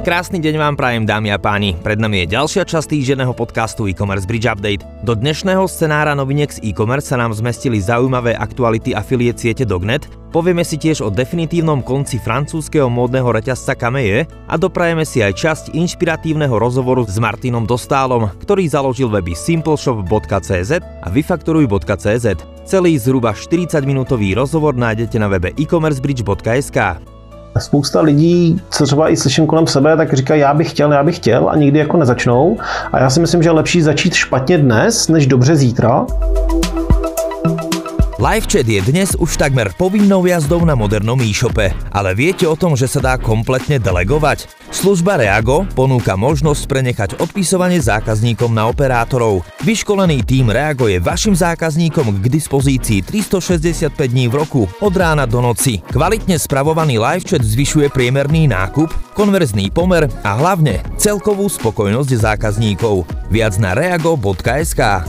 Krásny deň vám prajem dámy a páni. Pred nami je ďalšia časť týždenného podcastu e-commerce Bridge Update. Do dnešného scenára noviniek z e-commerce sa nám zmestili zaujímavé aktuality afiliét siete Dognet, povieme si tiež o definitívnom konci francúzského módneho reťazca Cameje a doprajeme si aj časť inšpiratívneho rozhovoru s Martinom Dostálom, ktorý založil weby simpleshop.cz a vyfaktoruj.cz. Celý zhruba 40-minútový rozhovor nájdete na webe e-commercebridge.sk. Spousta lidí, co třeba i slyším kolem sebe, tak říkají, já bych chtěl, já bych chtěl a nikdy jako nezačnou. A já si myslím, že je lepší začít špatně dnes, než dobře zítra. LiveChat je dnes už takmer povinnou jazdou na modernom e-shope, ale viete o tom, že sa dá kompletne delegovať? Služba Reago ponúka možnosť prenechať odpisovanie zákazníkom na operátorov. Vyškolený tým Reago je vašim zákazníkom k dispozícii 365 dní v roku, od rána do noci. Kvalitne spravovaný LiveChat zvyšuje priemerný nákup, konverzný pomer a hlavne celkovú spokojnosť zákazníkov. Viac na reago.sk.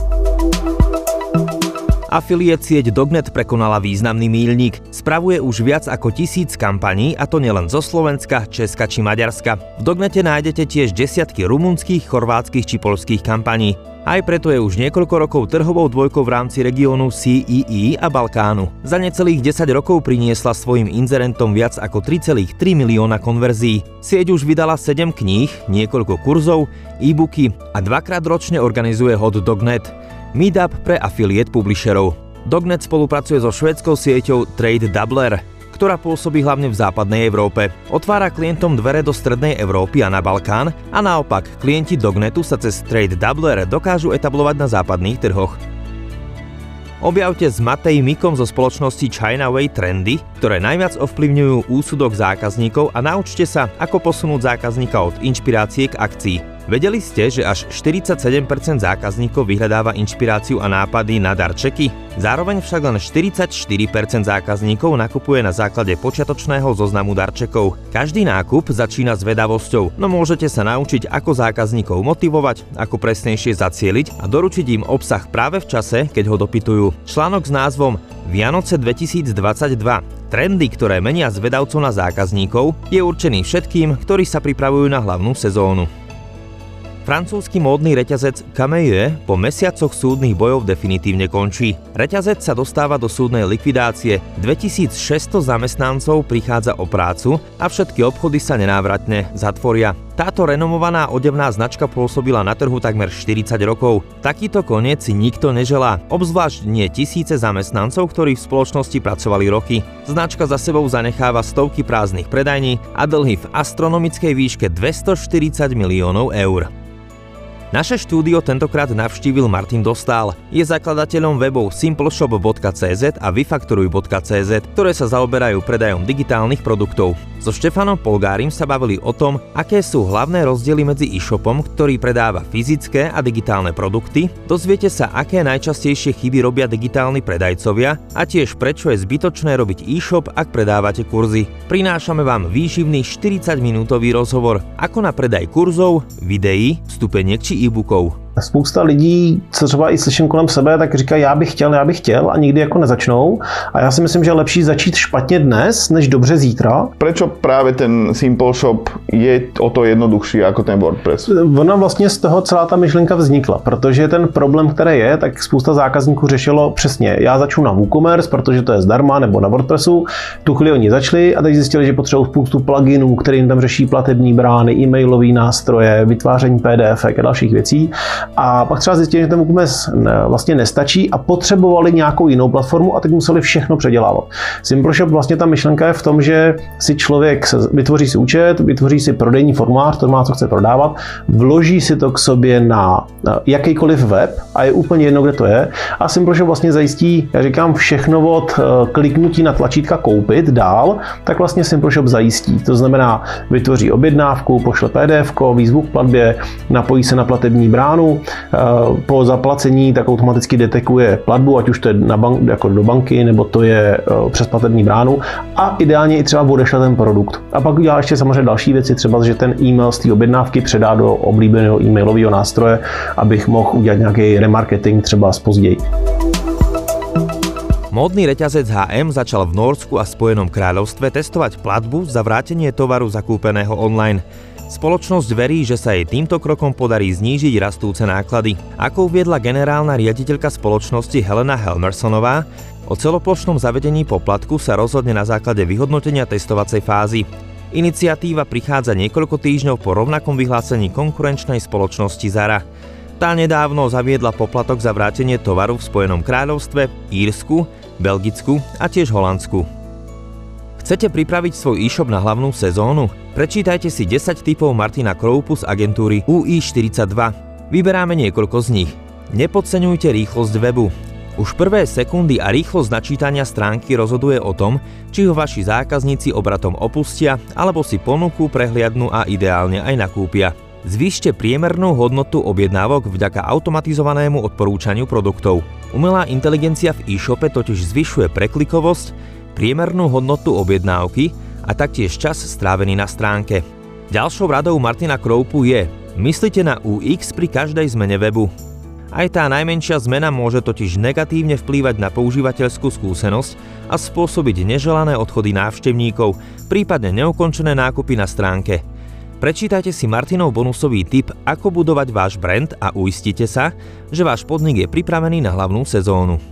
Afiliate sieť Dognet prekonala významný míľnik. Spravuje už viac ako tisíc kampaní, a to nielen zo Slovenska, Česka či Maďarska. V Dognete nájdete tiež desiatky rumunských, chorvátskych či polských kampaní. Aj preto je už niekoľko rokov trhovou dvojkou v rámci regiónu CEE a Balkánu. Za necelých 10 rokov priniesla svojim inzerentom viac ako 3,3 milióna konverzií. Sieť už vydala 7 kníh, niekoľko kurzov, e-booky a dvakrát ročne organizuje Hot Dognet. Meetup pre afiliét publisherov. Dognet spolupracuje so švédskou sieťou Trade Doubler, ktorá pôsobí hlavne v západnej Európe. Otvára klientom dvere do strednej Európy a na Balkán a naopak klienti Dognetu sa cez Trade Doubler dokážu etablovať na západných trhoch. Objavte s Matej Mikom zo spoločnosti Chinaway trendy, ktoré najviac ovplyvňujú úsudok zákazníkov a naučte sa, ako posunúť zákazníka od inšpirácie k akcii. Vedeli ste, že až 47% zákazníkov vyhľadáva inšpiráciu a nápady na darčeky? Zároveň však len 44% zákazníkov nakupuje na základe počiatočného zoznamu darčekov. Každý nákup začína s vedavosťou, no môžete sa naučiť, ako zákazníkov motivovať, ako presnejšie zacieliť a doručiť im obsah práve v čase, keď ho dopytujú. Článok s názvom Vianoce 2022 Trendy, ktoré menia z vedavcov na zákazníkov, je určený všetkým, ktorí sa pripravujú na hlavnú sezónu. Francúzsky módny reťazec Cameye po mesiacoch súdnych bojov definitívne končí. Reťazec sa dostáva do súdnej likvidácie, 2600 zamestnancov prichádza o prácu a všetky obchody sa nenávratne zatvoria. Táto renomovaná odevná značka pôsobila na trhu takmer 40 rokov. Takýto koniec si nikto neželá, obzvlášť nie tisíce zamestnancov, ktorí v spoločnosti pracovali roky. Značka za sebou zanecháva stovky prázdnych predajní a dlhy v astronomickej výške 240 miliónov eur. Naše štúdio tentokrát navštívil Martin Dostál. Je zakladateľom webov simpleshop.cz a vyfaktoruj.cz, ktoré sa zaoberajú predajom digitálnych produktov. So Štefanom Polgárim sa bavili o tom, aké sú hlavné rozdiely medzi e-shopom, ktorý predáva fyzické a digitálne produkty, dozviete sa, aké najčastejšie chyby robia digitálni predajcovia a tiež prečo je zbytočné robiť e-shop, ak predávate kurzy. Prinášame vám výživný 40-minútový rozhovor, ako na predaj kurzov, videí, vstupeniek či e Bucol. Spousta lidí, co třeba i slyším kolem sebe, tak říkají, já bych chtěl, já bych chtěl a nikdy jako nezačnou. A já si myslím, že je lepší začít špatně dnes, než dobře zítra. Prečo práve ten Simple Shop je o to jednoduchší jako ten WordPress? Ona vlastně z toho celá ta myšlenka vznikla, protože ten problém, který je, tak spousta zákazníků řešilo přesně, já začnu na WooCommerce, protože to je zdarma, nebo na WordPressu. Tu chvíli oni začali a teď zjistili, že potřebují spoustu pluginů, kterým tam řeší platební brány, e-mailové nástroje, vytváření PDF a dalších věcí. A pak třeba zjistili, že ten WooCommerce vlastně nestačí a potřebovali nějakou jinou platformu a teď museli všechno předělávat. SimpleShop vlastně ta myšlenka je v tom, že si člověk vytvoří si účet, vytvoří si prodejní formulář, to má, co chce prodávat, vloží si to k sobě na jakýkoliv web a je úplně jedno, kde to je. A SimpleShop vlastně zajistí, já říkám, všechno od eh, kliknutí na tlačítka koupit dál, tak vlastně SimpleShop zajistí. To znamená, vytvoří objednávku, pošle PDF, výzvu k platbě, napojí se na platební bránu, Eh, po zaplacení tak automaticky detekuje platbu, ať už to je na bank, jako do banky, nebo to je eh, přes platební bránu a ideálně i třeba odešle ten produkt. A pak udělá ještě samozřejmě další věci, třeba, že ten e-mail z té objednávky předá do oblíbeného e-mailového nástroje, abych mohl udělat nějaký remarketing třeba později. Módny reťazec H&M začal v Norsku a Spojenom kráľovstve testovať platbu za vrátenie tovaru zakúpeného online. Spoločnosť verí, že sa jej týmto krokom podarí znížiť rastúce náklady. Ako uviedla generálna riaditeľka spoločnosti Helena Helmersonová, o celoplošnom zavedení poplatku sa rozhodne na základe vyhodnotenia testovacej fázy. Iniciatíva prichádza niekoľko týždňov po rovnakom vyhlásení konkurenčnej spoločnosti Zara. Tá nedávno zaviedla poplatok za vrátenie tovaru v Spojenom kráľovstve, Írsku, Belgicku a tiež Holandsku. Chcete pripraviť svoj e-shop na hlavnú sezónu? Prečítajte si 10 typov Martina Kroupu z agentúry UI42. Vyberáme niekoľko z nich. Nepodceňujte rýchlosť webu. Už prvé sekundy a rýchlosť načítania stránky rozhoduje o tom, či ho vaši zákazníci obratom opustia alebo si ponuku prehliadnú a ideálne aj nakúpia. Zvýšte priemernú hodnotu objednávok vďaka automatizovanému odporúčaniu produktov. Umelá inteligencia v e-shope totiž zvyšuje preklikovosť, priemernú hodnotu objednávky a taktiež čas strávený na stránke. Ďalšou radou Martina Kroupu je myslite na UX pri každej zmene webu. Aj tá najmenšia zmena môže totiž negatívne vplývať na používateľskú skúsenosť a spôsobiť neželané odchody návštevníkov, prípadne neukončené nákupy na stránke. Prečítajte si Martinov bonusový tip, ako budovať váš brand a uistite sa, že váš podnik je pripravený na hlavnú sezónu.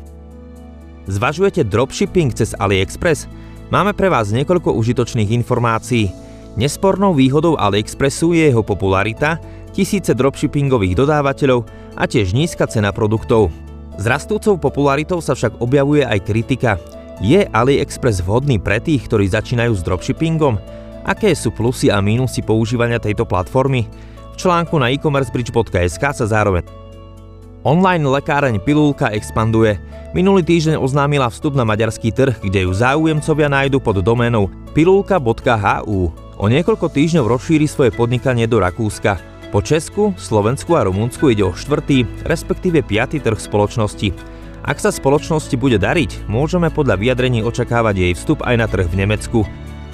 Zvažujete dropshipping cez AliExpress? Máme pre vás niekoľko užitočných informácií. Nespornou výhodou AliExpressu je jeho popularita, tisíce dropshippingových dodávateľov a tiež nízka cena produktov. S rastúcou popularitou sa však objavuje aj kritika. Je AliExpress vhodný pre tých, ktorí začínajú s dropshippingom? Aké sú plusy a mínusy používania tejto platformy? V článku na e-commercebridge.sk sa zároveň Online lekáreň Pilulka expanduje. Minulý týždeň oznámila vstup na maďarský trh, kde ju záujemcovia nájdu pod doménou pilulka.hu. O niekoľko týždňov rozšíri svoje podnikanie do Rakúska. Po Česku, Slovensku a Rumunsku ide o štvrtý, respektíve piatý trh spoločnosti. Ak sa spoločnosti bude dariť, môžeme podľa vyjadrení očakávať jej vstup aj na trh v Nemecku.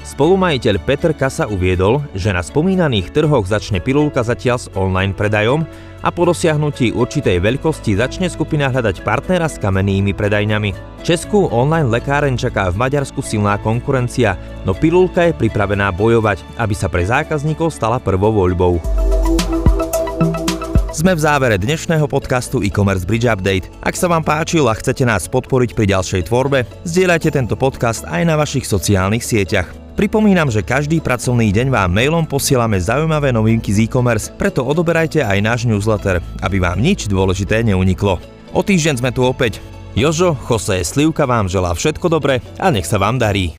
Spolumajiteľ Peter Kasa uviedol, že na spomínaných trhoch začne pilulka zatiaľ s online predajom a po dosiahnutí určitej veľkosti začne skupina hľadať partnera s kamennými predajňami. Českú online lekáreň čaká v Maďarsku silná konkurencia, no pilulka je pripravená bojovať, aby sa pre zákazníkov stala prvou voľbou. Sme v závere dnešného podcastu e-commerce Bridge Update. Ak sa vám páčil a chcete nás podporiť pri ďalšej tvorbe, zdieľajte tento podcast aj na vašich sociálnych sieťach. Pripomínam, že každý pracovný deň vám mailom posielame zaujímavé novinky z e-commerce, preto odoberajte aj náš newsletter, aby vám nič dôležité neuniklo. O týždeň sme tu opäť. Jožo, Jose Slivka vám želá všetko dobré a nech sa vám darí.